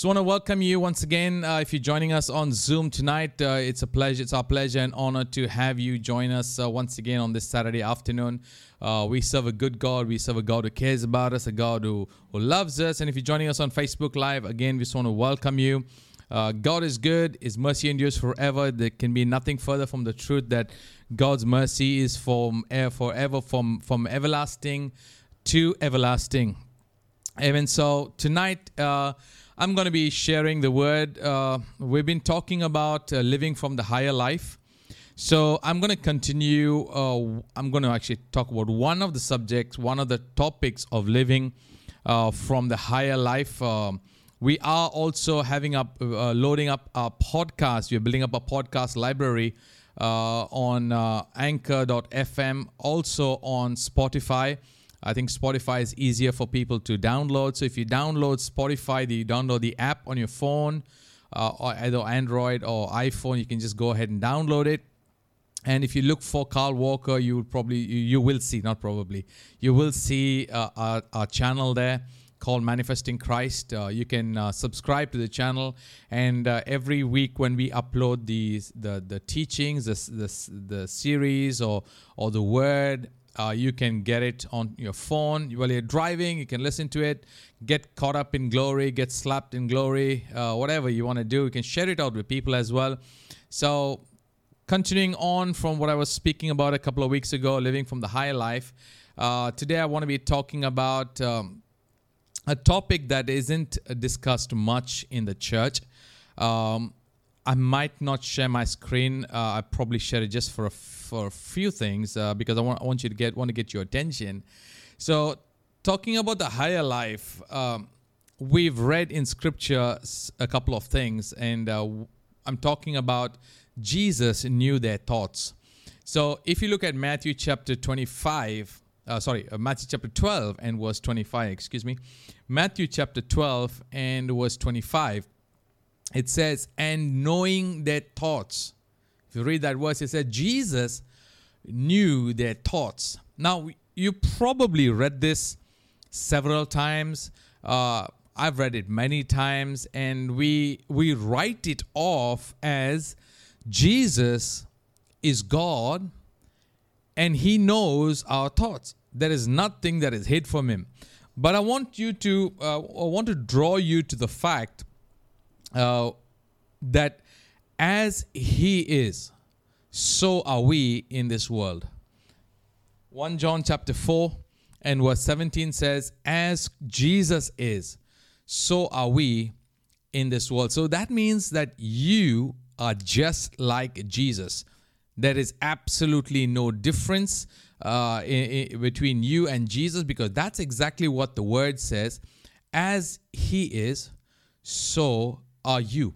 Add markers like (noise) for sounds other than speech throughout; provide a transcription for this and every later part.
Just want to welcome you once again. Uh, if you're joining us on Zoom tonight, uh, it's a pleasure. It's our pleasure and honor to have you join us uh, once again on this Saturday afternoon. Uh, we serve a good God. We serve a God who cares about us, a God who, who loves us. And if you're joining us on Facebook Live, again, we just want to welcome you. Uh, God is good. His mercy endures forever. There can be nothing further from the truth that God's mercy is from forever, from from everlasting to everlasting. Amen. so, tonight. Uh, I'm going to be sharing the word. Uh, we've been talking about uh, living from the higher life. So I'm going to continue. Uh, I'm going to actually talk about one of the subjects, one of the topics of living uh, from the higher life. Um, we are also having up, uh, loading up our podcast. We're building up a podcast library uh, on Anchor.fm, also on Spotify. I think Spotify is easier for people to download. So if you download Spotify, you download the app on your phone, uh, or either Android or iPhone, you can just go ahead and download it. And if you look for Carl Walker, you will probably you, you will see, not probably, you will see uh, our, our channel there called Manifesting Christ. Uh, you can uh, subscribe to the channel, and uh, every week when we upload these the the teachings, the the, the series or or the word, uh, you can get it on your phone while you're driving. You can listen to it, get caught up in glory, get slapped in glory, uh, whatever you want to do. You can share it out with people as well. So, continuing on from what I was speaking about a couple of weeks ago, living from the high life, uh, today I want to be talking about um, a topic that isn't discussed much in the church. Um, I might not share my screen. Uh, I probably share it just for a, for a few things uh, because I want, I want you to get want to get your attention. So, talking about the higher life, um, we've read in scripture a couple of things, and uh, I'm talking about Jesus knew their thoughts. So, if you look at Matthew chapter 25, uh, sorry, uh, Matthew chapter 12 and verse 25, excuse me, Matthew chapter 12 and verse 25 it says, and knowing their thoughts. If you read that verse, it said, Jesus knew their thoughts. Now, you probably read this several times. Uh, I've read it many times, and we we write it off as Jesus is God, and He knows our thoughts. There is nothing that is hid from Him. But I want you to uh, I want to draw you to the fact uh, that as He is, so are we in this world. 1 John chapter 4 and verse 17 says, As Jesus is, so are we in this world. So that means that you are just like Jesus. There is absolutely no difference uh, in, in, between you and Jesus because that's exactly what the word says. As he is, so are you.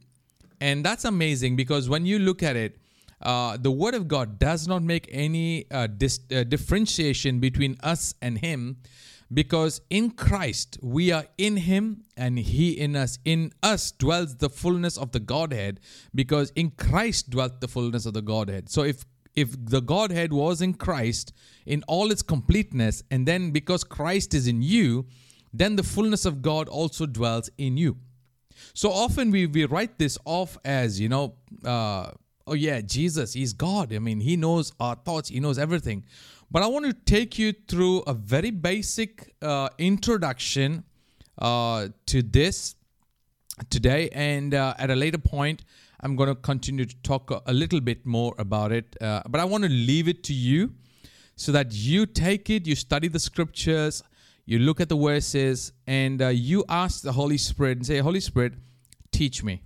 And that's amazing because when you look at it, uh, the Word of God does not make any uh, dis- uh, differentiation between us and Him because in Christ we are in Him and He in us. In us dwells the fullness of the Godhead because in Christ dwelt the fullness of the Godhead. So if if the Godhead was in Christ in all its completeness, and then because Christ is in you, then the fullness of God also dwells in you. So often we, we write this off as, you know, uh, oh yeah, Jesus, he's God. I mean, he knows our thoughts, he knows everything. But I want to take you through a very basic uh, introduction uh, to this today. And uh, at a later point, I'm going to continue to talk a little bit more about it. Uh, but I want to leave it to you so that you take it, you study the scriptures, you look at the verses and uh, you ask the Holy Spirit and say, Holy Spirit, teach me.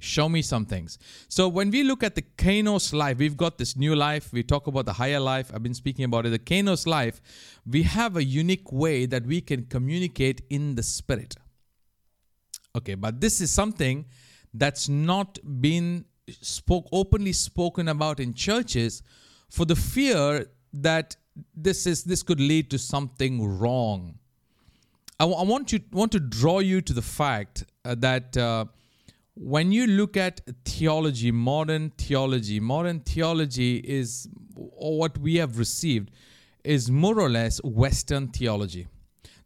Show me some things. So when we look at the Kainos life, we've got this new life. We talk about the higher life. I've been speaking about it. The Kainos life, we have a unique way that we can communicate in the spirit. Okay, but this is something that's not been spoke openly spoken about in churches for the fear that this is this could lead to something wrong. I, w- I want you want to draw you to the fact uh, that uh, when you look at theology, modern theology, modern theology is what we have received is more or less Western theology.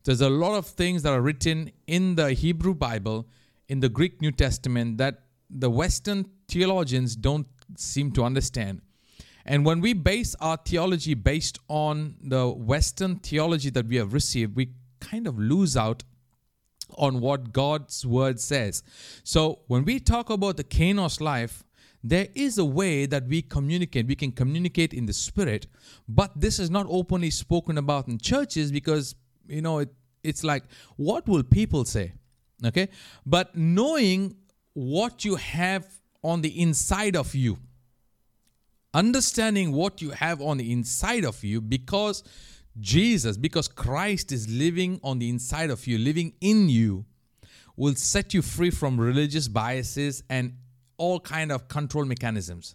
There's a lot of things that are written in the Hebrew Bible in the Greek New Testament that the Western theologians don't seem to understand. And when we base our theology based on the Western theology that we have received, we kind of lose out on what God's word says. So when we talk about the Kainos life, there is a way that we communicate. We can communicate in the spirit, but this is not openly spoken about in churches because, you know, it, it's like, what will people say? Okay. But knowing what you have on the inside of you, understanding what you have on the inside of you because Jesus, because Christ is living on the inside of you, living in you, will set you free from religious biases and all kind of control mechanisms.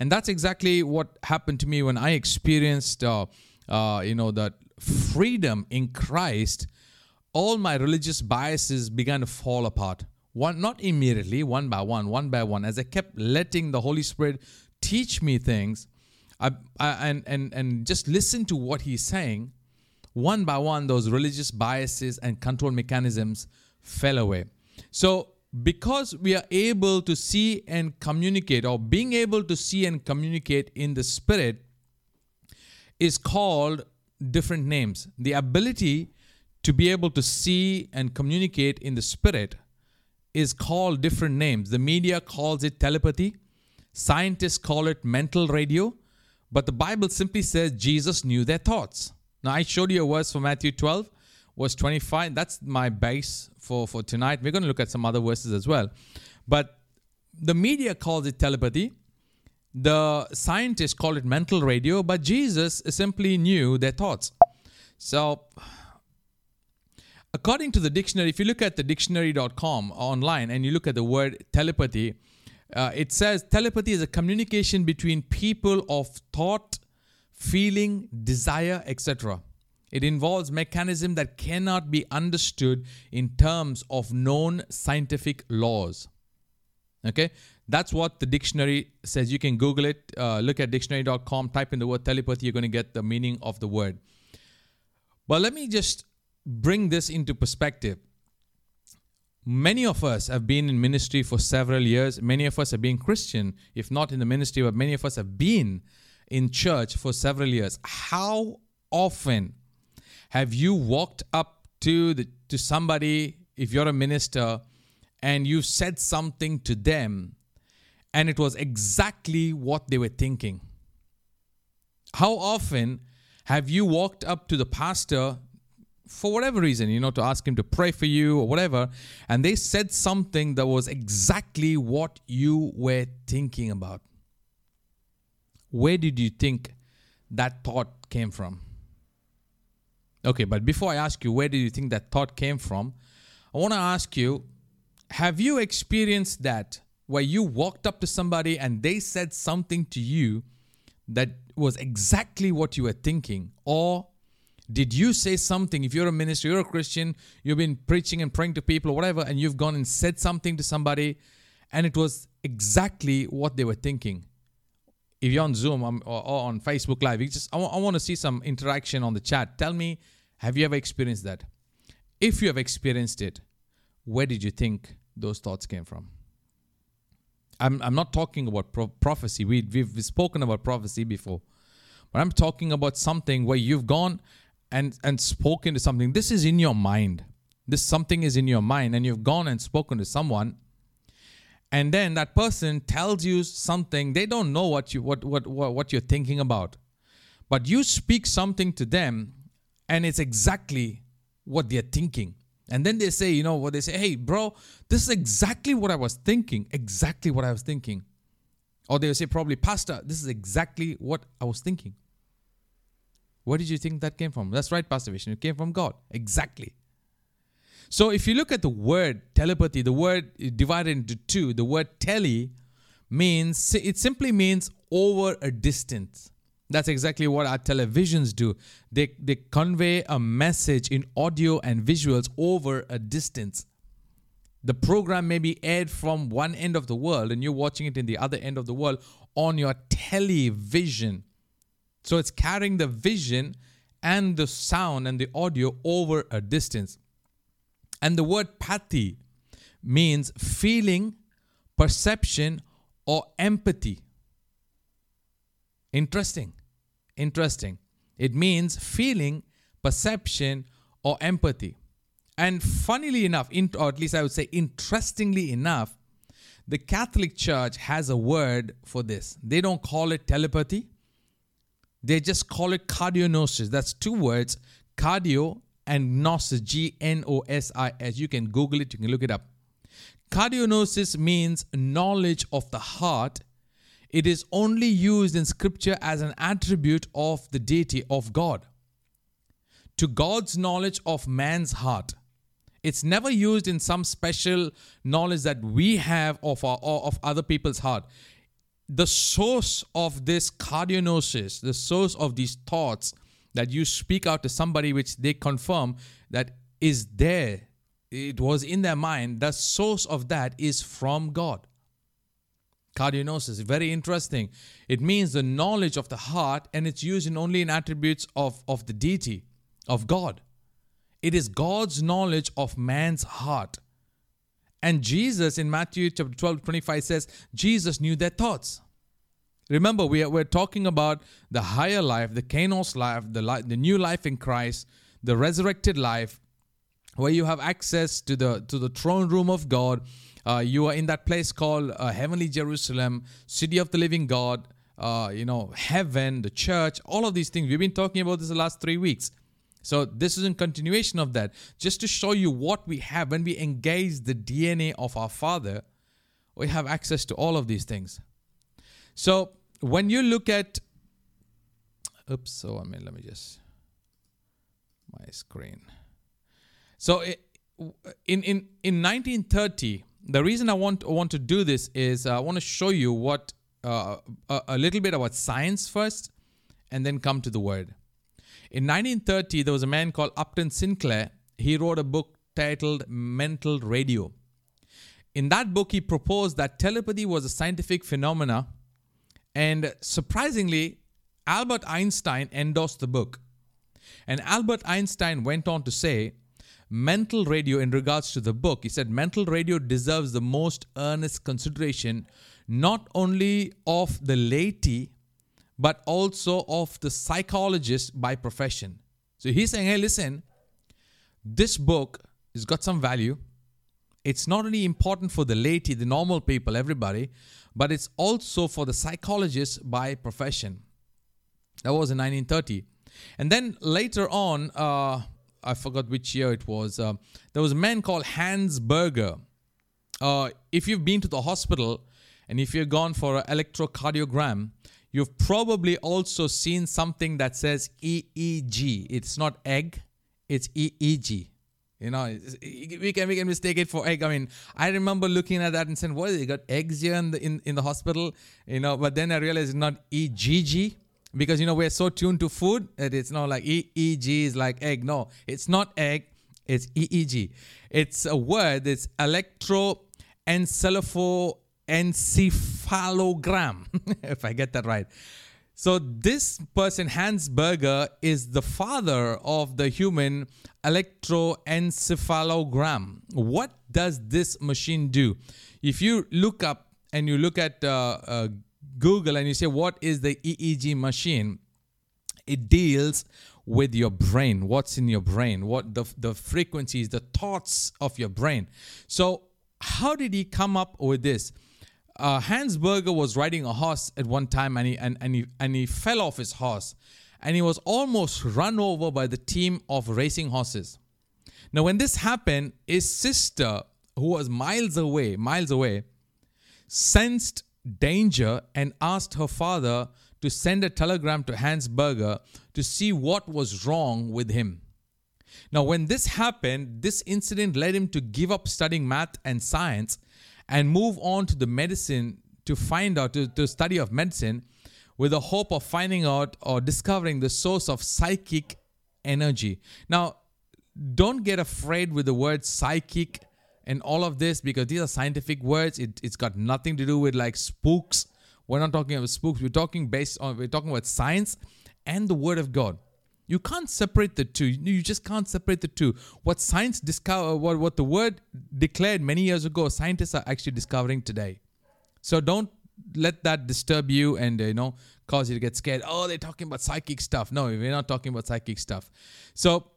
And that's exactly what happened to me when I experienced, uh, uh, you know, that freedom in Christ. All my religious biases began to fall apart. One, not immediately, one by one, one by one. As I kept letting the Holy Spirit teach me things, I, I, and, and, and just listen to what he's saying, one by one, those religious biases and control mechanisms fell away. So, because we are able to see and communicate, or being able to see and communicate in the Spirit, is called different names. The ability to be able to see and communicate in the Spirit is called different names. The media calls it telepathy, scientists call it mental radio, but the Bible simply says Jesus knew their thoughts. Now, I showed you a verse from Matthew 12, verse 25. That's my base for, for tonight. We're going to look at some other verses as well. But the media calls it telepathy. The scientists call it mental radio, but Jesus simply knew their thoughts. So, according to the dictionary, if you look at the dictionary.com online and you look at the word telepathy, uh, it says telepathy is a communication between people of thought, feeling, desire, etc. It involves mechanism that cannot be understood in terms of known scientific laws. Okay, that's what the dictionary says. You can Google it, uh, look at dictionary.com, type in the word telepathy, you're going to get the meaning of the word. But let me just bring this into perspective. Many of us have been in ministry for several years. Many of us have been Christian, if not in the ministry, but many of us have been in church for several years. How often have you walked up to the to somebody if you're a minister and you said something to them and it was exactly what they were thinking? How often have you walked up to the pastor for whatever reason, you know, to ask him to pray for you or whatever, and they said something that was exactly what you were thinking about. Where did you think that thought came from? Okay, but before I ask you, where did you think that thought came from? I want to ask you, have you experienced that where you walked up to somebody and they said something to you that was exactly what you were thinking? Or did you say something? If you're a minister, you're a Christian, you've been preaching and praying to people or whatever, and you've gone and said something to somebody, and it was exactly what they were thinking. If you're on Zoom or, on Facebook Live, you just I, want to see some interaction on the chat. Tell me, have you ever experienced that? If you have experienced it, where did you think those thoughts came from? I'm, I'm not talking about pro- prophecy. We, we've spoken about prophecy before. But I'm talking about something where you've gone and and spoken to something. This is in your mind. This something is in your mind and you've gone and spoken to someone and then that person tells you something. They don't know what you what what what, what you're thinking about but you speak something to them and it's exactly what they're thinking. And then they say you know what they say hey bro this is exactly what i was thinking exactly what i was thinking. Or they'll say probably pastor this is exactly what i was thinking where did you think that came from? That's right, Pastor Vishnu. It came from God. Exactly. So if you look at the word telepathy, the word divided into two, the word tele means, it simply means over a distance. That's exactly what our televisions do. They, they convey a message in audio and visuals over a distance. The program may be aired from one end of the world and you're watching it in the other end of the world on your television. So it's carrying the vision and the sound and the audio over a distance. And the word pathy means feeling, perception, or empathy. Interesting. Interesting. It means feeling, perception, or empathy. And funnily enough, or at least I would say interestingly enough, the Catholic Church has a word for this. They don't call it telepathy, they just call it cardiognosis. That's two words cardio and gnosis, G N O S I S. You can Google it, you can look it up. Cardiognosis means knowledge of the heart. It is only used in scripture as an attribute of the deity of God. To God's knowledge of man's heart. It's never used in some special knowledge that we have of our of other people's heart. The source of this cardiognosis, the source of these thoughts that you speak out to somebody which they confirm that is there it was in their mind, the source of that is from God. Cardiognosis, very interesting. It means the knowledge of the heart, and it's used in only in attributes of, of the deity, of God. It is God's knowledge of man's heart. And Jesus in Matthew chapter 12, 25 says, Jesus knew their thoughts. Remember, we are, we're talking about the higher life, the kainos life, the, the new life in Christ, the resurrected life, where you have access to the to the throne room of God. Uh, you are in that place called uh, heavenly Jerusalem, city of the living God. Uh, you know, heaven, the church, all of these things. We've been talking about this the last three weeks. So this is in continuation of that, just to show you what we have when we engage the DNA of our Father. We have access to all of these things. So when you look at, oops. So I mean, let me just my screen. So in in in 1930, the reason I want want to do this is uh, I want to show you what uh, a, a little bit about science first, and then come to the word. In 1930, there was a man called Upton Sinclair. He wrote a book titled Mental Radio. In that book, he proposed that telepathy was a scientific phenomena, and surprisingly, Albert Einstein endorsed the book. And Albert Einstein went on to say mental radio in regards to the book. He said mental radio deserves the most earnest consideration, not only of the laity, but also of the psychologist by profession. So he's saying, hey, listen, this book has got some value. It's not only important for the laity, the normal people, everybody, but it's also for the psychologist by profession. That was in 1930. And then later on, uh, I forgot which year it was. Uh, there was a man called Hans Berger. Uh, if you've been to the hospital and if you've gone for an electrocardiogram, you've probably also seen something that says EEG. It's not egg, it's EEG. You know, we can we can mistake it for egg. I mean, I remember looking at that and saying, "What? They got eggs here in the in, in the hospital?" You know, but then I realized it's not EGG because you know we're so tuned to food that it's not like EEG is like egg. No, it's not egg. It's EEG. It's a word. It's electroencephalogram. (laughs) if I get that right. So this person, Hans Berger, is the father of the human electroencephalogram. What does this machine do? If you look up and you look at uh, uh, Google and you say, What is the EEG machine? It deals with your brain, what's in your brain, what the, the frequencies, the thoughts of your brain. So, how did he come up with this? Uh, Hans Berger was riding a horse at one time and he, and, and, he, and he fell off his horse and he was almost run over by the team of racing horses. Now, when this happened, his sister, who was miles away, miles away, sensed danger and asked her father to send a telegram to Hans Berger to see what was wrong with him. Now, when this happened, this incident led him to give up studying math and science and move on to the medicine to find out, to, to study of medicine, with the hope of finding out or discovering the source of psychic energy. Now, don't get afraid with the word psychic and all of this because these are scientific words. It, it's got nothing to do with like spooks. We're not talking about spooks. We're talking based on we're talking about science and the word of God. You can't separate the two. You just can't separate the two. What science discover, what, what the word declared many years ago, scientists are actually discovering today. So don't let that disturb you and you know cause you to get scared. Oh, they're talking about psychic stuff. No, we're not talking about psychic stuff. So,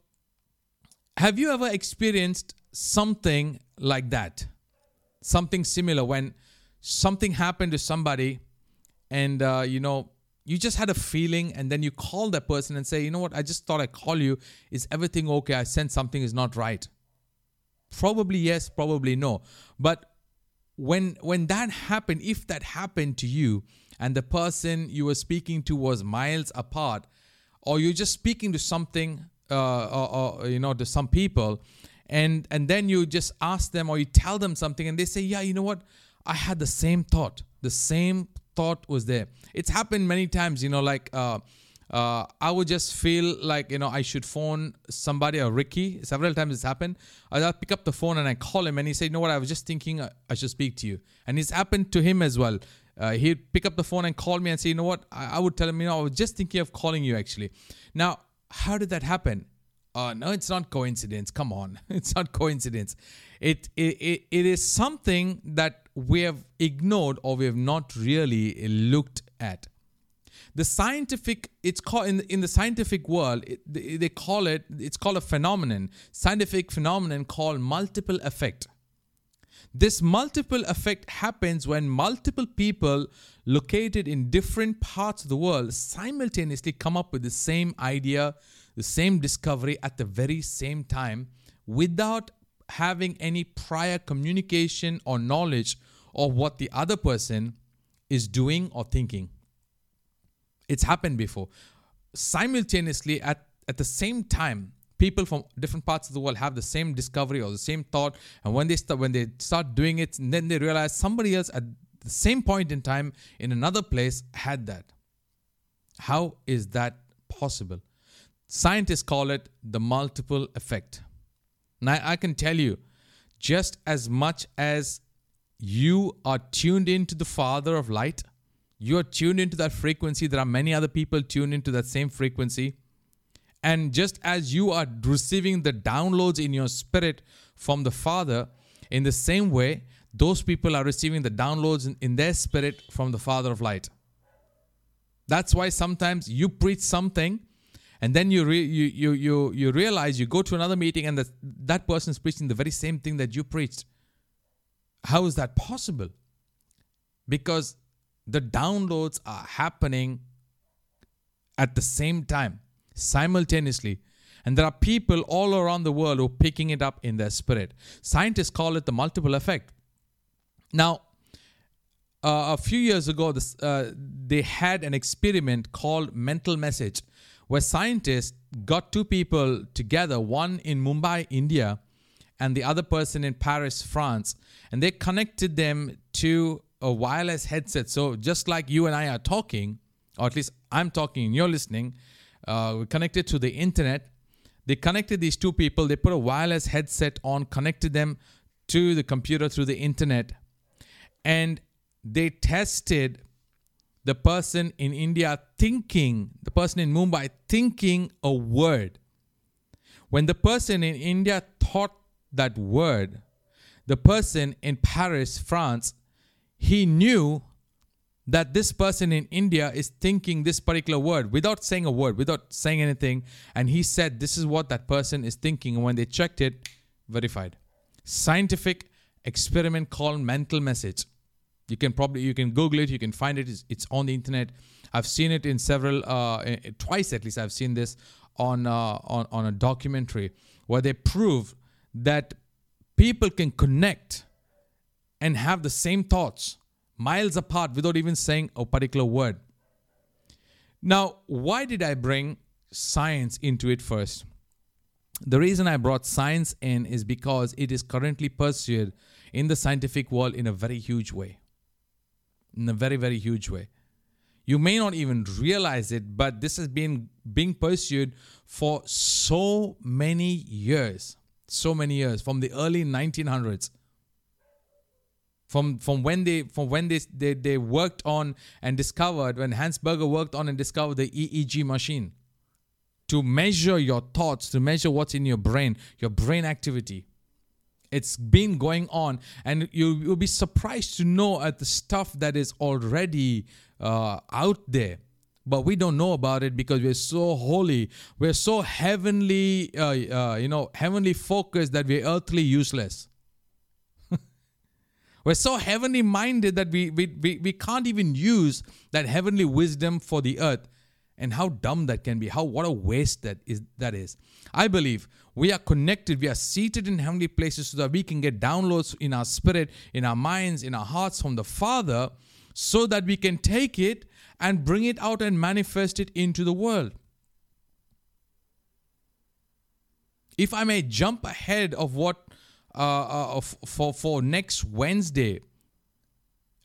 have you ever experienced something like that? Something similar when something happened to somebody, and uh, you know you just had a feeling and then you call that person and say you know what? I just thought i call you. Is everything okay? I sense something is not right. Probably yes probably no. But when when that happened if that happened to you and the person you were speaking to was miles apart or you're just speaking to something uh, or, or you know to some people and and then you just ask them or you tell them something and they say yeah you know what? I had the same thought the same thought was there. It's happened many times, you know, like uh, uh, I would just feel like, you know, I should phone somebody or Ricky. Several times it's happened. I'll pick up the phone and I call him and he said, you know what, I was just thinking I should speak to you. And it's happened to him as well. Uh, he'd pick up the phone and call me and say, you know what, I, I would tell him, you know, I was just thinking of calling you actually. Now, how did that happen? Uh, no, it's not coincidence. Come on, (laughs) it's not coincidence. It, it, it, it is something that we have ignored or we have not really looked at. The scientific, it's called in, in the scientific world, it, they, they call it, it's called a phenomenon, scientific phenomenon called multiple effect. This multiple effect happens when multiple people located in different parts of the world simultaneously come up with the same idea, the same discovery at the very same time without having any prior communication or knowledge of what the other person is doing or thinking. It's happened before. Simultaneously, at, at the same time, people from different parts of the world have the same discovery or the same thought, and when they start when they start doing it, then they realize somebody else at the same point in time in another place had that. How is that possible? Scientists call it the multiple effect. Now, I can tell you, just as much as you are tuned into the Father of light, you are tuned into that frequency. There are many other people tuned into that same frequency. And just as you are receiving the downloads in your spirit from the Father, in the same way, those people are receiving the downloads in, their spirit from the Father of light. That's why sometimes you preach something and then you, re- you, you, you, you realize you go to another meeting and that, that person is preaching the very same thing that you preached. How is that possible? Because the downloads are happening at the same time, simultaneously. And there are people all around the world who are picking it up in their spirit. Scientists call it the multiple effect. Now, uh, a few years ago, this, uh, they had an experiment called mental message where scientists got two people together, one in Mumbai, India, and the other person in Paris, France, and they connected them to a wireless headset. So just like you and I are talking, or at least I'm talking and you're listening, uh, we connected to the internet. They connected these two people. They put a wireless headset on, connected them to the computer through the internet, and they tested the person in India thinking, the person in Mumbai thinking a word. When the person in India thought that word, the person in Paris, France, he knew that this person in India is thinking this particular word without saying a word, without saying anything. And he said, This is what that person is thinking. And when they checked it, verified. Scientific experiment called mental message. You can probably you can Google it. You can find it. It's, it's on the internet. I've seen it in several uh, twice at least. I've seen this on uh, on on a documentary where they prove that people can connect and have the same thoughts miles apart without even saying a particular word. Now, why did I bring science into it first? The reason I brought science in is because it is currently pursued in the scientific world in a very huge way in a very, very huge way. You may not even realize it, but this has been being pursued for so many years. So many years, from the early 1900s. From, from when they from when they, they they worked on and discovered when Hans Berger worked on and discovered the EEG machine to measure your thoughts, to measure what's in your brain, your brain activity. It's been going on, and you, you'll be surprised to know at the stuff that is already uh, out there. But we don't know about it because we're so holy, we're so heavenly, uh, uh, you know, heavenly focused that we're earthly useless. (laughs) we're so heavenly minded that we, we, we, we can't even use that heavenly wisdom for the earth. And how dumb that can be. How what a waste that is that is. I believe we are connected. We are seated in heavenly places so that we can get downloads in our spirit in our minds in our hearts from the father so that we can take it and bring it out and manifest it into the world if i may jump ahead of what uh, uh, for for next wednesday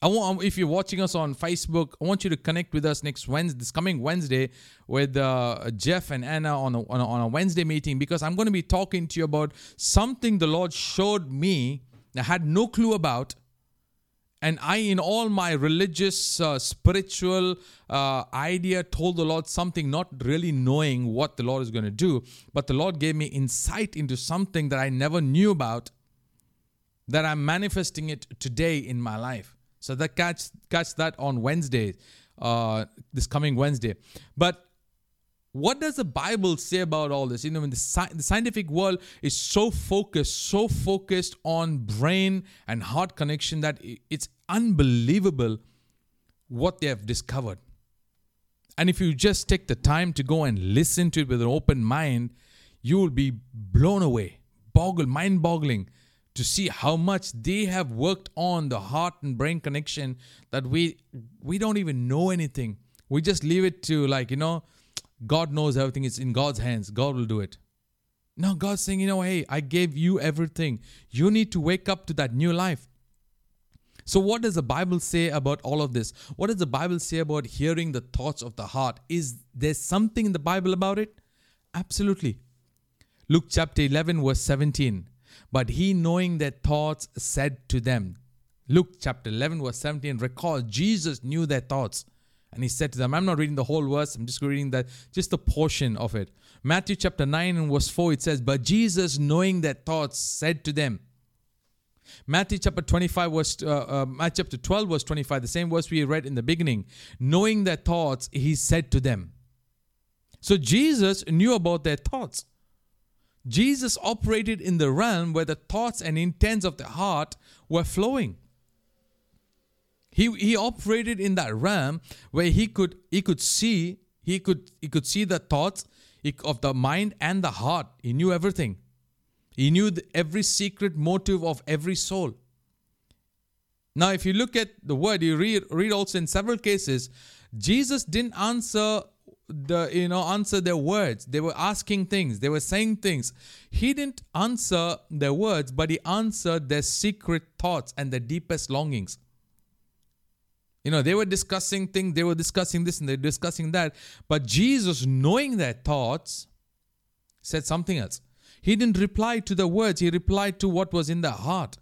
I want, if you're watching us on Facebook, I want you to connect with us next Wednesday, this coming Wednesday, with uh, Jeff and Anna on a, on a, on a Wednesday meeting because I'm going to be talking to you about something the Lord showed me I had no clue about. And I, in all my religious, uh, spiritual uh, idea, told the Lord something, not really knowing what the Lord is going to do. But the Lord gave me insight into something that I never knew about, that I'm manifesting it today in my life. So that catch catch that on Wednesday, uh, this coming Wednesday. But what does the Bible say about all this? You know, the, sci- the scientific world is so focused, so focused on brain and heart connection that it's unbelievable what they have discovered. And if you just take the time to go and listen to it with an open mind, you will be blown away, boggled, mind boggling to see how much they have worked on the heart and brain connection that we we don't even know anything we just leave it to like you know god knows everything it's in god's hands. God will do it. Now god's saying you know hey i gave you everything. You need to wake up to that new life. So what does the bible say about all of this? What does the bible say about hearing the thoughts of the heart? Is there something in the bible about it? Absolutely. Luke chapter 11 verse 17 but he, knowing their thoughts, said to them, Luke chapter 11, verse 17, recall Jesus knew their thoughts. And he said to them, I'm not reading the whole verse, I'm just reading that just a portion of it. Matthew chapter 9 and verse 4, it says, But Jesus, knowing their thoughts, said to them, Matthew chapter 25 verse uh, uh, Matthew chapter 12 verse 25 the same verse we read in the beginning knowing their thoughts he said to them so Jesus knew about their thoughts Jesus operated in the realm where the thoughts and intents of the heart were flowing. He, he operated in that realm where he could he could see he could he could see the thoughts of the mind and the heart. He knew everything. He knew the, every secret motive of every soul. Now, if you look at the word, you read, read also in several cases, Jesus didn't answer the you know answer their words they were asking things they were saying things he didn't answer their words but he answered their secret thoughts and their deepest longings you know they were discussing things they were discussing this and they're discussing that. But jesus knowing their thoughts said something else. He didn't reply to the words he replied to what was in their heart.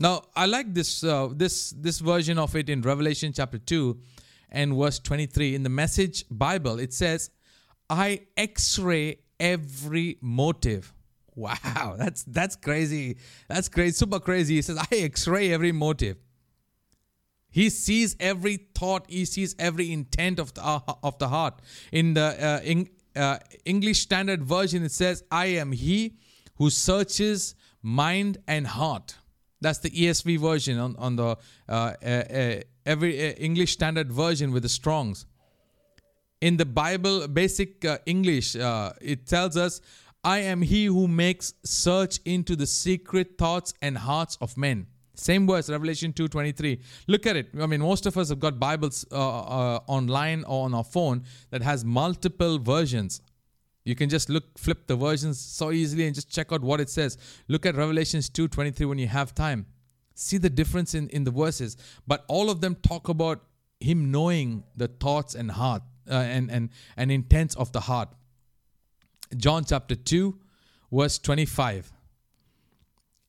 Now i like this uh, this this version of it in revelation chapter 2 and verse 23 in the message bible it says i x-ray every motive. Wow (laughs) that's that's crazy. That's crazy super crazy. He says i x-ray every motive he sees every thought he sees every intent of the, uh, of the heart in the uh, in, uh, english standard version it says i am he who searches mind and heart that's the esv version on, on the uh, uh, uh, every English Standard Version with the Strongs. In the Bible, basic English, it tells us, I am he who makes search into the secret thoughts and hearts of men. Same verse, Revelation 2.23. Look at it. I mean, most of us have got Bibles uh, uh, online or on our phone that has multiple versions. You can just look, flip the versions so easily and just check out what it says. Look at Revelations 2.23 when you have time see the difference in, in the verses. But all of them talk about him knowing the thoughts and heart uh, and, and, and intents of the heart. John chapter 2, verse 25.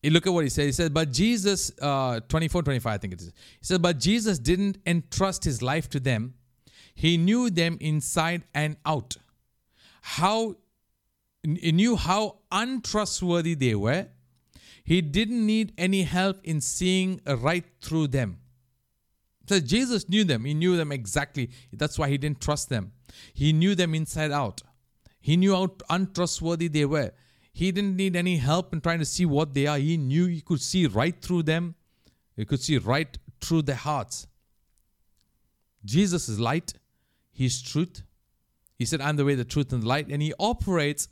Look at what he says. He says, But Jesus, uh, 24, 25, I think it is. He says, But Jesus didn't entrust his life to them. He knew them inside and out. how he knew how untrustworthy they were. He didn't need any help in seeing right through them. So Jesus knew them. He knew them exactly. That's why he didn't trust them. He knew them inside out. He knew how untrustworthy they were. He didn't need any help in trying to see what they are. He knew he could see right through them. He could see right through their hearts. Jesus is light. He's truth. He said, I'm the way, the truth, and the light. And he operates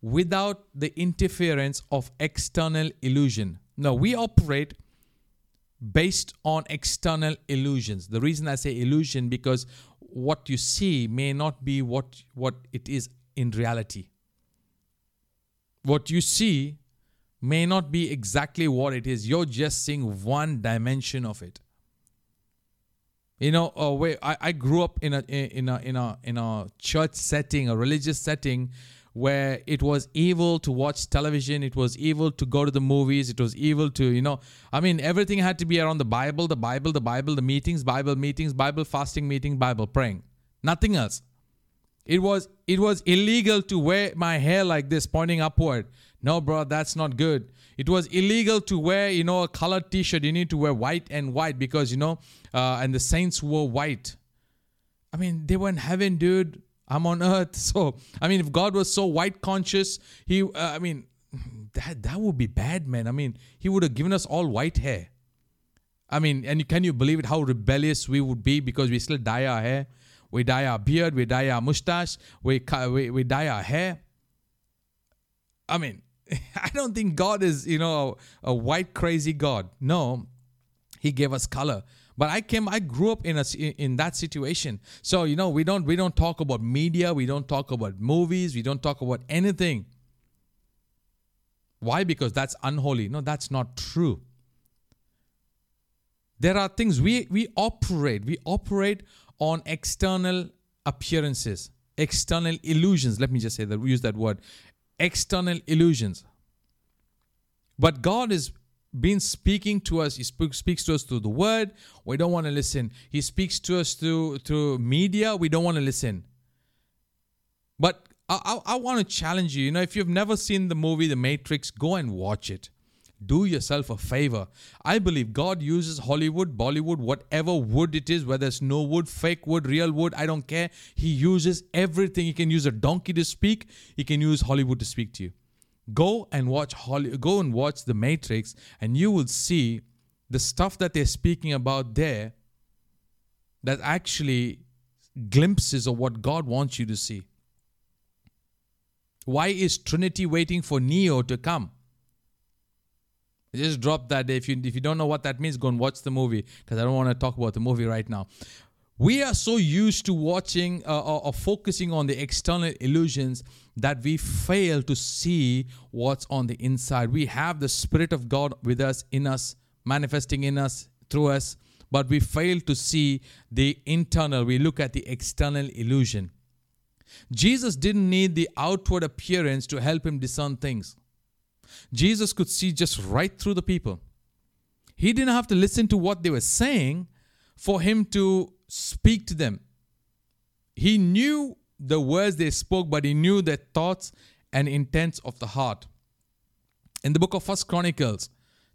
without the interference of external illusion. Now, we operate based on external illusions. The reason I say illusion because what you see may not be what what it is in reality. What you see may not be exactly what it is. You're just seeing one dimension of it. You know, uh, where I, I grew up in a in a in a in a church setting, a religious setting, where it was evil to watch television, it was evil to go to the movies, it was evil to, you know, I mean, everything had to be around the Bible, the Bible, the Bible, the meetings, Bible meetings, Bible fasting meeting, Bible praying. Nothing else. It was it was illegal to wear my hair like this pointing upward. No, bro, that's not good. It was illegal to wear, you know, a colored T-shirt. You need to wear white and white because you know, uh, and the saints wore white. I mean, they were in heaven, dude. I'm on earth. (laughs) So, I mean, if God was so white conscious, he, uh, I mean, (laughs) that that would be bad, man. I mean, he would have given us all white hair. I mean, and can you believe it? How rebellious we would be because we still dye our hair, we dye our beard, we dye our mustache, we we, we dye our hair. I mean, (laughs) I don't think God is, you know, a, a white crazy God. No, He gave us color. But I came, I grew up in a in that situation. So you know, we don't we don't talk about media, we don't talk about movies, we don't talk about anything. Why? Because that's unholy. No, that's not true. There are things we we operate. We operate on external appearances, external illusions. Let me just say that we use that word external illusions. But God is been speaking to us. He speaks to us through the word. We don't want to listen. He speaks to us through through media. We don't want to listen. But I, I, I want to challenge you. You know, if you've never seen the movie The Matrix, go and watch it. Do yourself a favor. I believe God uses Hollywood, Bollywood, whatever wood it is, whether it's no wood, fake wood, real wood, I don't care. He uses everything. He can use a donkey to speak, He can use Hollywood to speak to you. Go and watch Holly, go and watch The Matrix, and you will see the stuff that they're speaking about there that actually glimpses of what God wants you to see. Why is Trinity waiting for Neo to come? Just drop that. If you if you don't know what that means, go and watch the movie because I don't want to talk about the movie right now. We are so used to watching uh, or, or focusing on the external illusions that we fail to see what's on the inside. We have the Spirit of God with us, in us, manifesting in us, through us, but we fail to see the internal. We look at the external illusion. Jesus didn't need the outward appearance to help him discern things. Jesus could see just right through the people. He didn't have to listen to what they were saying for him to speak to them. He knew the words they spoke, but he knew their thoughts and intents of the heart. In the book of First Chronicles,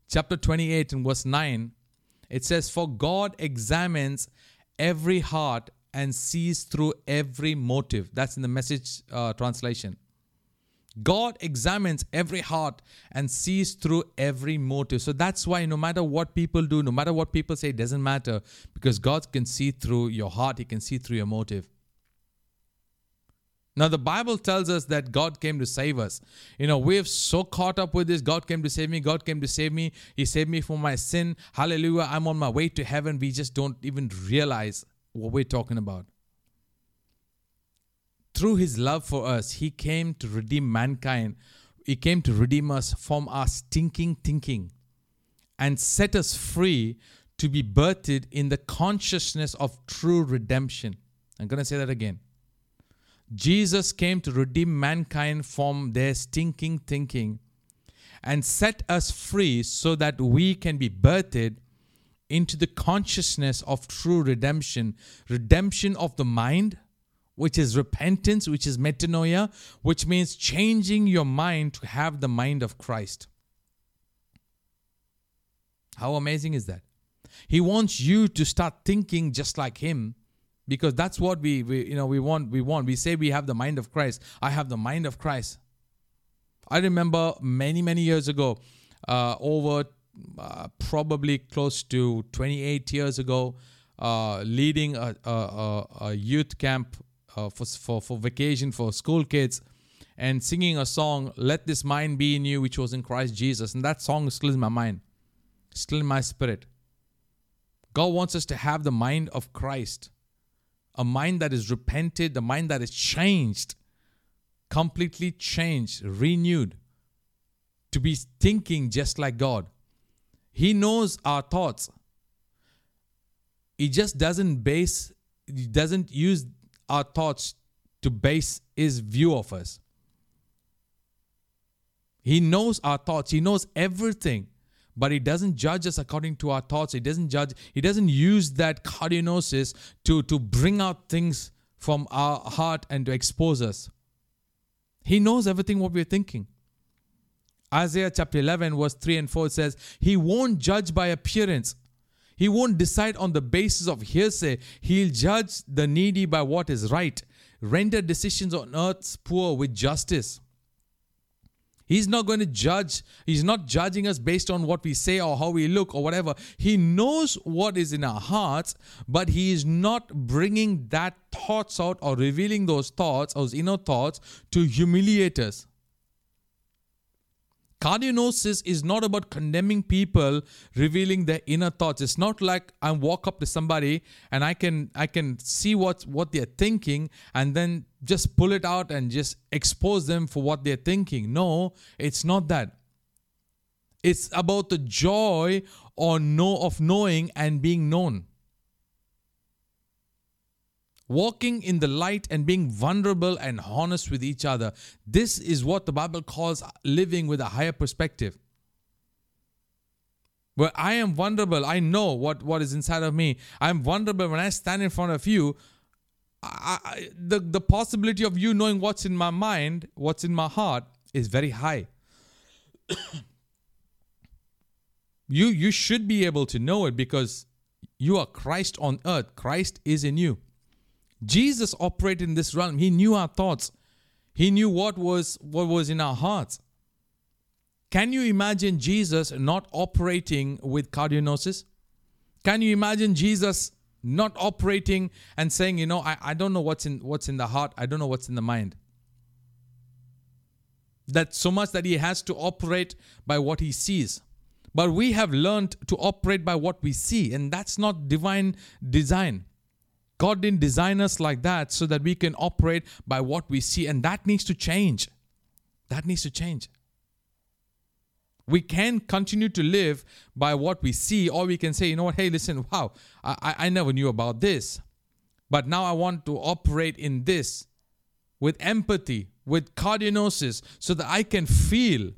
chapter 28 and verse 9, it says, For God examines every heart and sees through every motive. That's in the message uh, translation. God examines every heart and sees through every motive. So that's why no matter what people do, no matter what people say, it doesn't matter because God can see through your heart, He can see through your motive. Now, the Bible tells us that God came to save us. You know, we've so caught up with this God came to save me, God came to save me, He saved me from my sin. Hallelujah, I'm on my way to heaven. We just don't even realize what we're talking about through his love for us, he came to redeem mankind. He came to redeem us from our stinking thinking and set us free to be birthed in the consciousness of true redemption. I'm going to say that again. Jesus came to redeem mankind from their stinking thinking and set us free so that we can be birthed into the consciousness of true redemption redemption of the mind, which is repentance, which is metanoia, which means changing your mind to have the mind of Christ. How amazing is that? He wants you to start thinking just like him because that's what we, we you know we want we want we say we have the mind of Christ. I have the mind of Christ. I remember many many years ago uh, over uh, probably close to 28 years ago uh, leading a, a, a, youth camp uh, for, for, for vacation for school kids and singing a song, Let This Mind Be in You, which was in Christ Jesus. And that song is still in my mind, still in my spirit. God wants us to have the mind of Christ, a mind that is repented, the mind that is changed, completely changed, renewed, to be thinking just like God. He knows our thoughts. He just doesn't base, he doesn't use our thoughts to base his view of us. He knows our thoughts, he knows everything, but he doesn't judge us according to our thoughts. He doesn't judge, he doesn't use that cardiognosis to, to bring out things from our heart and to expose us. He knows everything what we're thinking. Isaiah chapter 11, verse 3 and 4 says, He won't judge by appearance he won't decide on the basis of hearsay. He'll judge the needy by what is right, render decisions on earth's poor with justice. He's not going to judge. He's not judging us based on what we say or how we look or whatever. He knows what is in our hearts, but He is not bringing that thoughts out or revealing those thoughts, those inner thoughts, to humiliate us. Cardiognosis is not about condemning people revealing their inner thoughts. It's not like I walk up to somebody and I can I can see what what they're thinking and then just pull it out and just expose them for what they're thinking. No, it's not that. It's about the joy or know of knowing and being known walking in the light and being vulnerable and honest with each other. This is what the Bible calls living with a higher perspective. Where I am vulnerable, I know what, what is inside of me. I'm vulnerable when I stand in front of you. I, I, the, the possibility of you knowing what's in my mind, what's in my heart, is very high. you you should be able to know it because you are Christ on earth. Christ is in you. Jesus operated in this realm. He knew our thoughts. He knew what was what was in our hearts. Can you imagine Jesus not operating with cardiognosis? Can you imagine Jesus not operating and saying, you know, I, I don't know what's in what's in the heart, I don't know what's in the mind. That so much that he has to operate by what he sees. But we have learned to operate by what we see, and that's not divine design. God didn't design us like that so that we can operate by what we see, and that needs to change. That needs to change. We can continue to live by what we see, or we can say, you know what, hey, listen, wow, I, I never knew about this. But now I want to operate in this with empathy, with cardiognosis, so that I can feel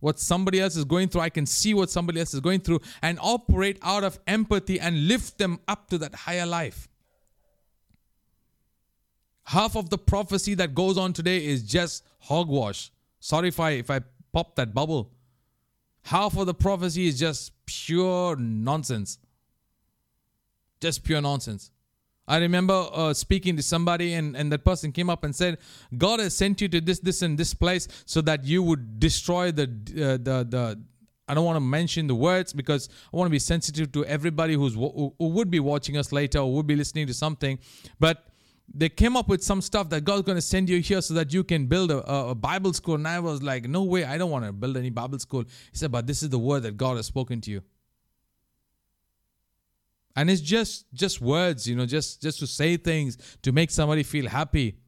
what somebody else is going through. I can see what somebody else is going through and operate out of empathy and lift them up to that higher life. Half of the prophecy that goes on today is just hogwash. Sorry if I if I pop that bubble. Half of the prophecy is just pure nonsense. Just pure nonsense. I remember uh, speaking to somebody, and, and that person came up and said, God has sent you to this, this, and this place so that you would destroy the, uh, the, the, I don't want to mention the words because I want to be sensitive to everybody who's who would be watching us later or would be listening to something. But they came up with some stuff that God's going to send you here so that you can build a, a, Bible school. And I was like, no way, I don't want to build any Bible school. He said, but this is the word that God has spoken to you. And it's just just words, you know, just just to say things to make somebody feel happy.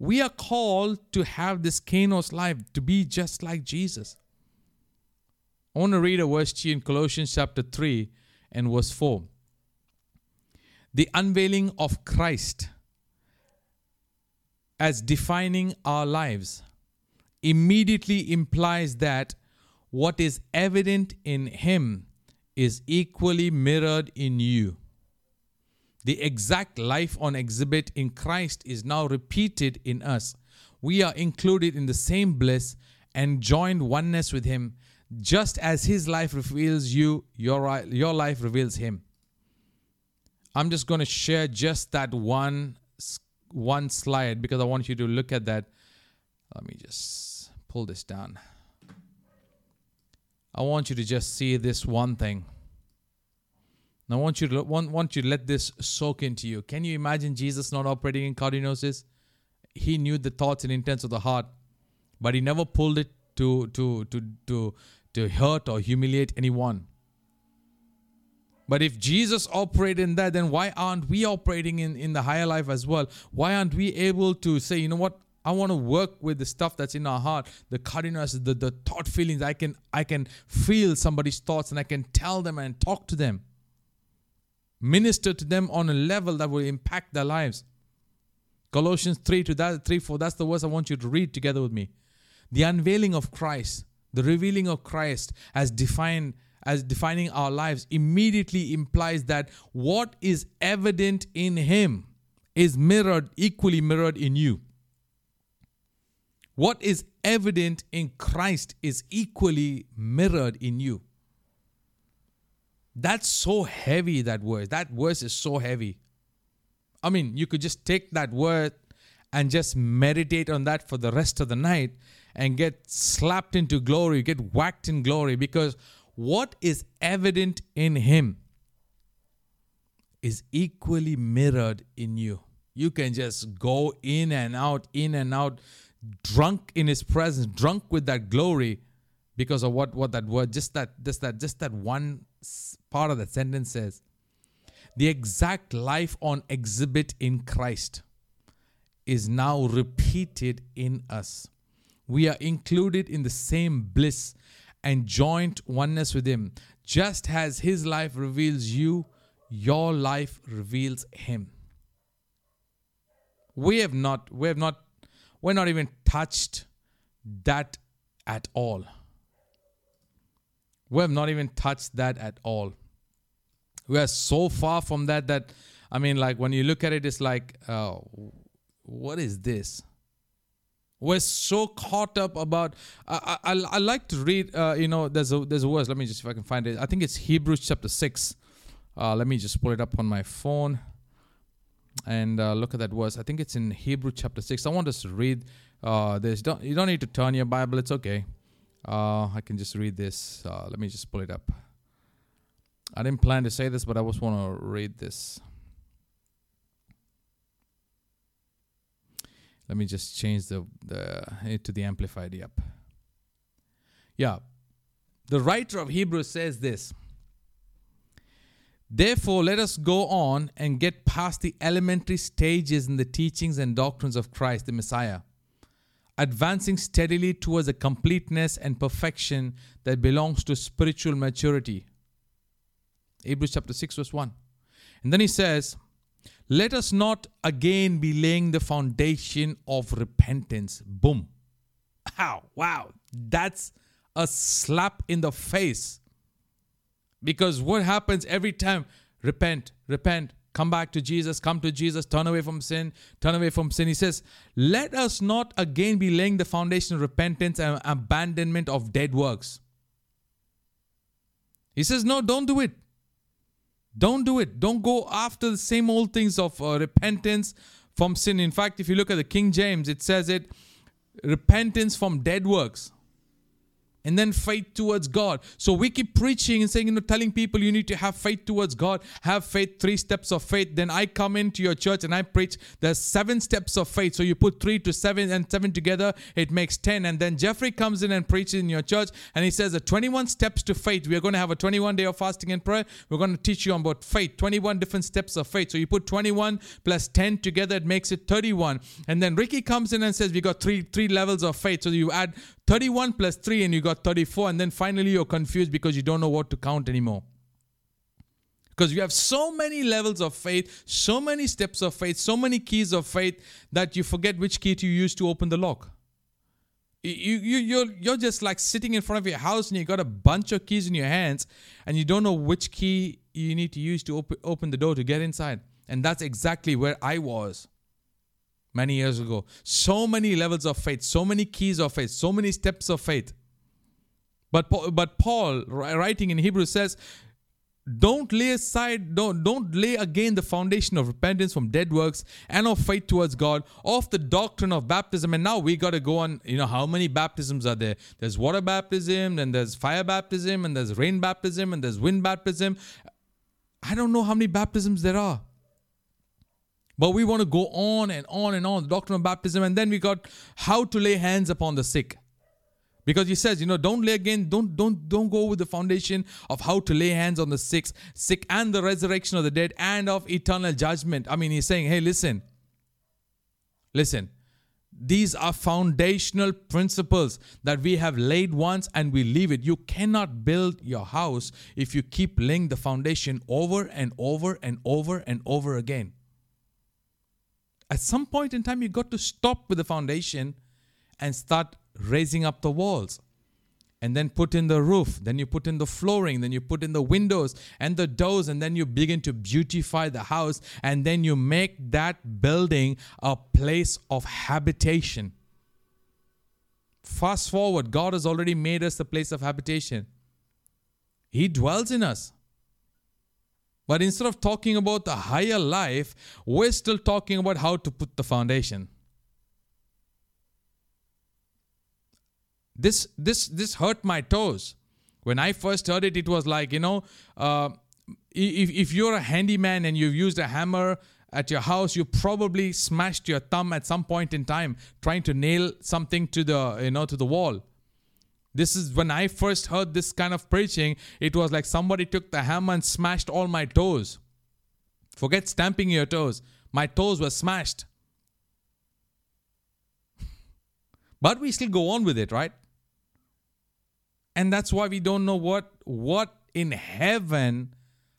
We are called to have this kainos life, to be just like Jesus. I want to read a verse to you in Colossians chapter 3 and verse 4 the unveiling of Christ as defining our lives immediately implies that what is evident in Him is equally mirrored in you. The exact life on exhibit in Christ is now repeated in us. We are included in the same bliss and joined oneness with Him, just as His life reveals you, your, your life reveals Him. I'm just going to share just that one one slide because I want you to look at that. Let me just pull this down. I want you to just see this one thing. I want you to want, want you to let this soak into you. Can you imagine Jesus not operating in cardiognosis? He knew the thoughts and intents of the heart, but he never pulled it to to to to to hurt or humiliate anyone. But if Jesus operated in that, then why aren't we operating in, in the higher life as well? Why aren't we able to say, you know what? I want to work with the stuff that's in our heart, the cardinals, the, the thought feelings. I can I can feel somebody's thoughts and I can tell them and talk to them. Minister to them on a level that will impact their lives. Colossians 3 to that 3 4, that's the verse I want you to read together with me. The unveiling of Christ, the revealing of Christ as defined as defining our lives immediately implies that what is evident in him is mirrored, equally mirrored in you. What is evident in Christ is equally mirrored in you. That's so heavy, that word. That verse is so heavy. I mean, you could just take that word and just meditate on that for the rest of the night and get slapped into glory, get whacked in glory because what is evident in him is equally mirrored in you. You can just go in and out, in and out, drunk in his presence, drunk with that glory because of what, what that word, just that, just that, just that one part of the sentence says. The exact life on exhibit in Christ is now repeated in us. We are included in the same bliss and joint oneness with Him. Just as His life reveals you, your life reveals Him. We have not, we have not, we're not even touched that at all. We have not even touched that at all. We are so far from that that, I mean, like when you look at it, it's like, uh, what is this? We're so caught up about. I, I, I like to read. Uh, you know, there's a there's a verse. Let me just if I can find it. I think it's Hebrews chapter six. Uh, let me just pull it up on my phone and uh, look at that verse. I think it's in Hebrew chapter six. I want us to read. Uh, this don't you don't need to turn your Bible. It's okay. Uh, I can just read this. Uh, let me just pull it up. I didn't plan to say this, but I just want to read this. Let me just change the, the eh, to the amplified. Yep. Yeah. The writer of Hebrews says this. Therefore, let us go on and get past the elementary stages in the teachings and doctrines of Christ, the Messiah, advancing steadily towards the completeness and perfection that belongs to spiritual maturity. Hebrews chapter 6, verse 1. And then he says, let us not again be laying the foundation of repentance. Boom. Wow, wow. That's a slap in the face. Because what happens every time? Repent, repent, come back to Jesus, come to Jesus, turn away from sin, turn away from sin. He says, Let us not again be laying the foundation of repentance and abandonment of dead works. He says, No, don't do it. Don't do it. Don't go after the same old things of uh, repentance from sin. In fact, if you look at the King James, it says it repentance from dead works and then faith towards God. So we keep preaching and saying, you know, telling people you need to have faith towards God, have faith, three steps of faith. Then I come into your church and I preach there's seven steps of faith. So you put three to seven and seven together, it makes 10. And then Jeffrey comes in and preaches in your church and he says, the 21 steps to faith. We are going to have a 21 day of fasting and prayer. We're going to teach you about faith, 21 different steps of faith. So you put 21 plus 10 together, it makes it 31. And then Ricky comes in and says, we got three three levels of faith. So you add 31 plus 3 and you got 34 and then finally you're confused because you don't know what to count anymore. Because you have so many levels of faith so many steps of faith so many keys of faith that you forget which key to use to open the lock. You, you, you're, you're just like sitting in front of your house and you got a bunch of keys in your hands and you don't know which key you need to use to open, open the door to get inside. And that's exactly where I was many years ago. So many levels of faith, so many keys of faith, so many steps of faith. But, but Paul, writing in Hebrews, says, don't lay aside, don't, don't lay again the foundation of repentance from dead works and of faith towards God, of the doctrine of baptism. And now we got to go on, you know, how many baptisms are there? There's water baptism, and there's fire baptism, and there's rain baptism, and there's wind baptism. I don't know how many baptisms there are. But we want to go on and on and on, the doctrine of baptism, and then we got how to lay hands upon the sick. Because he says, you know, don't lay again, don't don't don't go with the foundation of how to lay hands on the sick, sick and the resurrection of the dead and of eternal judgment. I mean, he's saying, hey, listen, listen, these are foundational principles that we have laid once and we leave it. You cannot build your house if you keep laying the foundation over and over and over and over again at some point in time, you got to stop with the foundation and start raising up the walls. And then put in the roof, then you put in the flooring, then you put in the windows and the doors, and then you begin to beautify the house, and then you make that building a place of habitation. Fast forward, God has already made us a place of habitation. He dwells in us. But instead of talking about the higher life, we're still talking about how to put the foundation. This this this hurt my toes. When I first heard it, it was like you know, uh, if if you're a handyman and you've used a hammer at your house, you probably smashed your thumb at some point in time trying to nail something to the you know to the wall. This is when I first heard this kind of preaching, it was like somebody took the hammer and smashed all my toes. Forget stamping your toes. My toes were smashed. (laughs) but we still go on with it, right? And that's why we don't know what what in heaven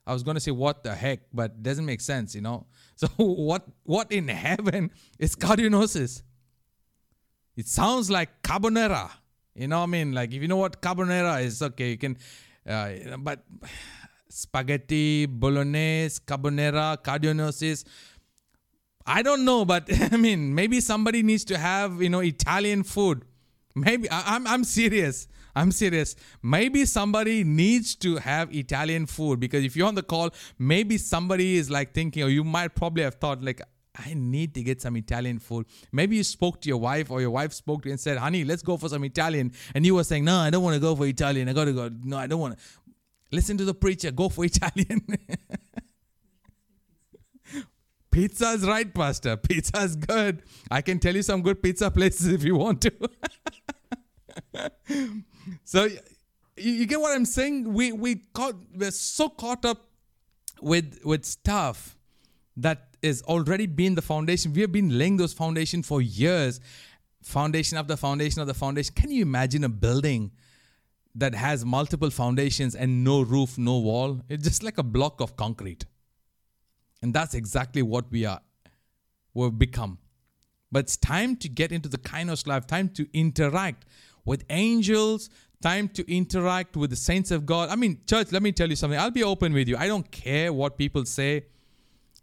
I was going to say what the heck, but doesn't make sense, you know. (laughs) So what what in heaven is cardiognosis? It sounds like carbonara. You know what I mean? Like if you know what carbonara is, okay, you can. Uh, but spaghetti, bolognese, carbonara, cardiognosis. I don't know, but (laughs) I mean, maybe somebody needs to have you know Italian food. Maybe I, I'm I'm serious. I'm serious. Maybe somebody needs to have Italian food because if you're on the call, maybe somebody is like thinking, or you might probably have thought like, I need to get some Italian food. Maybe you spoke to your wife or your wife spoke to you and said, honey, let's go for some Italian. And you were saying, no, I don't want to go for Italian. I got to go. No, I don't want to. Listen to the preacher. Go for Italian. (laughs) Pizza's right, Pastor. Pizza's good. I can tell you some good pizza places if you want to. (laughs) so you, get what I'm saying? We we caught we're so caught up with with stuff that is already been the foundation. We have been laying those foundation for years. Foundation of the foundation of the foundation. Can you imagine a building that has multiple foundations and no roof, no wall? It's just like a block of concrete. And that's exactly what we are, we've become. But it's time to get into the kainos life, time to interact with angels, time to interact with the saints of God. I mean, church, let me tell you something. I'll be open with you. I don't care what people say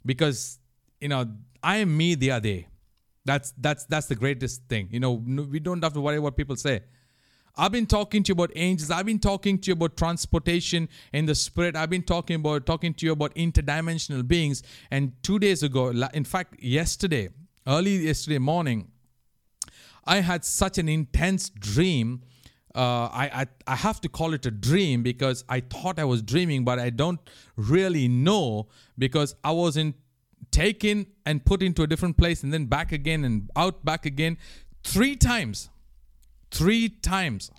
because you know, I am me, they are they. That's that's that's the greatest thing. You know, we don't have to worry what people say. I've been talking to you about angels. I've been talking to you about transportation in the spirit. I've been talking about talking to you about interdimensional beings. And two days ago, in fact, yesterday, early yesterday morning, I had such an intense dream. Uh, I, I I have to call it a dream because I thought I was dreaming, but I don't really know because I was in taken and put into a different place and then back again and out back again three times three times.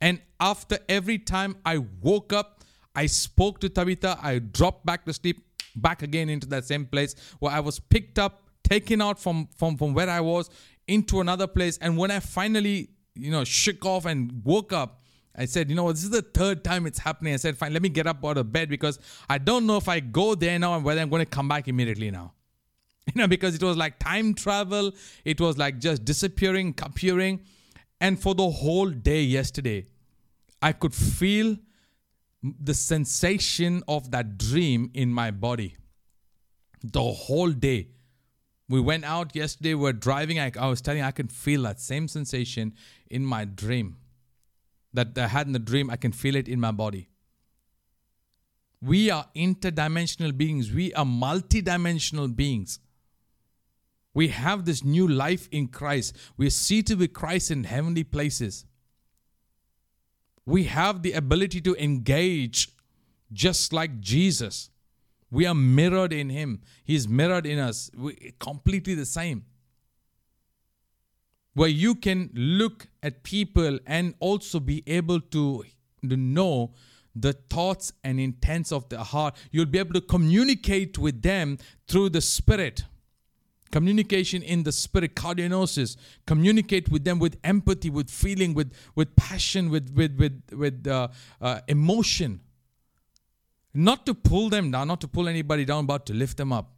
And after every time i woke up i spoke to tabitha i dropped back to sleep back again into that same place where i was picked up taken out from from from where i was into another place. And when i finally you know shook off and woke up I said, you know, this is the third time it's happening. I said, fine, let me get up out of bed because I don't know if I go there now and whether I'm going to come back immediately now. (laughs) You know, because it was like time travel, it was like just disappearing, appearing. And for the whole day yesterday, I could feel the sensation of that dream in my body. the whole day. We went out yesterday, we are driving. I, I was telling you, I can feel that same sensation in my dream that I had in the dream. I can feel it in my body. We are interdimensional beings, we are multidimensional beings. We have this new life in Christ. We are seated with Christ in heavenly places. We have the ability to engage just like Jesus. We are mirrored in Him, He's mirrored in us. We completely the same. Where you can look at people and also be able to, to know the thoughts and intents of the heart. You'll be able to communicate with them through the Spirit. Communication in the spirit cardiognosis communicate with them with empathy with feeling with with passion with with with with uh, uh, emotion. Not to pull them down not to pull anybody down but to lift them up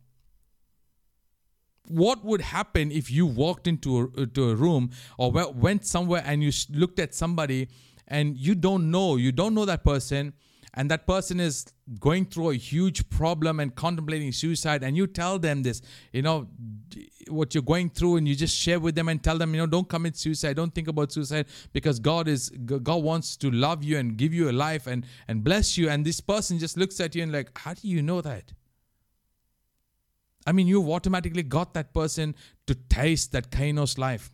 what would happen if you walked into a, to a room or went somewhere and you looked at somebody and you don't know you don't know that person and that person is going through a huge problem and contemplating suicide and you tell them this you know what you're going through and you just share with them and tell them you know don't commit suicide don't think about suicide because god is god wants to love you and give you a life and and bless you and this person just looks at you and like how do you know that i mean you've automatically got that person to taste that kainos life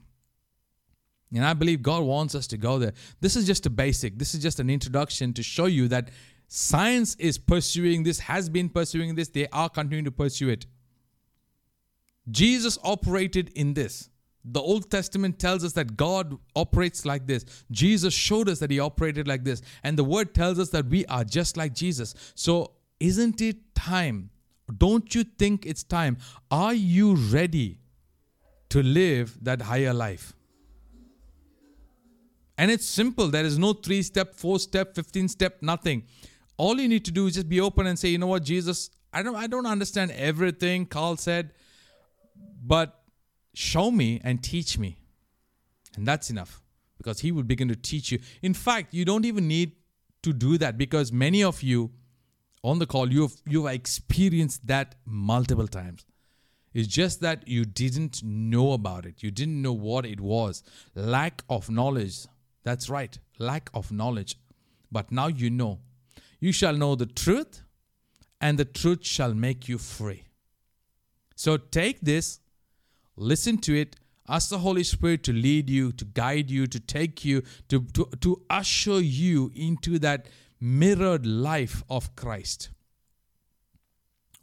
and I believe God wants us to go there. This is just a basic, this is just an introduction to show you that science is pursuing this, has been pursuing this, they are continuing to pursue it. Jesus operated in this. The Old Testament tells us that God operates like this. Jesus showed us that He operated like this. And the Word tells us that we are just like Jesus. So, isn't it time? Don't you think it's time? Are you ready to live that higher life? And it's simple. There is no three step, four step, 15 step, nothing. All you need to do is just be open and say, you know what, Jesus, I don't I don't understand everything Carl said, but show me and teach me. And that's enough. Because he will begin to teach you. In fact, you don't even need to do that because many of you on the call, you've you've experienced that multiple times. It's just that you didn't know about it. You didn't know what it was. Lack of knowledge that's right, lack of knowledge. But now you know. You shall know the truth, and the truth shall make you free. So take this, listen to it, ask the Holy Spirit to lead you, to guide you, to take you, to, to, to usher you into that mirrored life of Christ.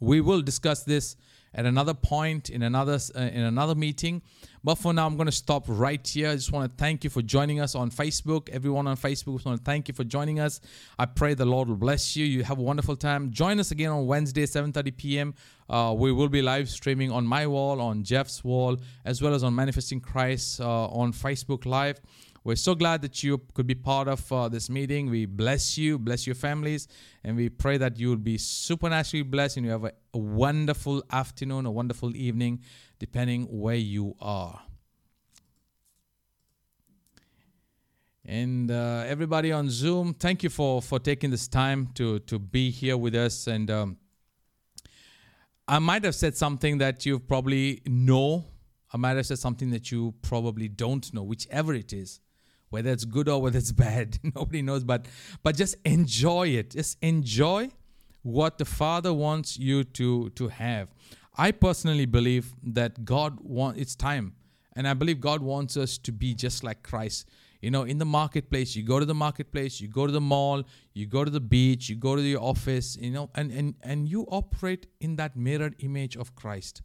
We will discuss this at another point in another uh, in another meeting. But for now, I'm going to stop right here. I just want to thank you for joining us on Facebook. Everyone on Facebook, I want to thank you for joining us. I pray the Lord will bless you. You have a wonderful time. Join us again on Wednesday, 7:30 p.m. Uh, we will be live streaming on my wall, on Jeff's wall, as well as on Manifesting Christ uh, on Facebook Live. We're so glad that you could be part of uh, this meeting. We bless you, bless your families, and we pray that you will be supernaturally blessed and you have a, a wonderful afternoon, a wonderful evening, depending where you are. And uh, everybody on Zoom, thank you for for taking this time to to be here with us. And um, I might have said something that you probably know. I might have said something that you probably don't know, whichever it is whether it's good or whether it's (laughs) bad (laughs) nobody knows but but just enjoy it. Just enjoy what the father wants you to to have. I personally believe that god wants it's time. And i believe god wants us to be just like christ. You know in the marketplace you go to the marketplace you go to the mall you go to the beach you go to the office you know and and and you operate in that mirrored image of christ.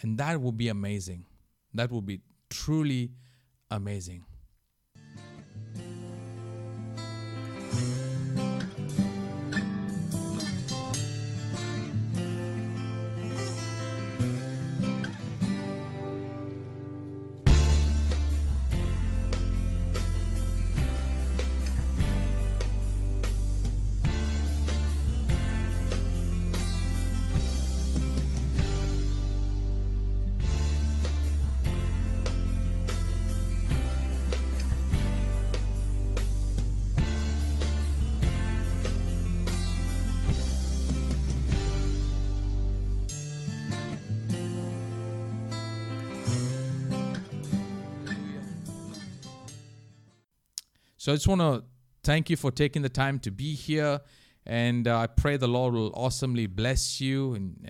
And that would be amazing. That would be truly amazing Mm-hmm. So I just want to thank you for taking the time to be here. And uh, I pray the Lord will awesomely bless you and, and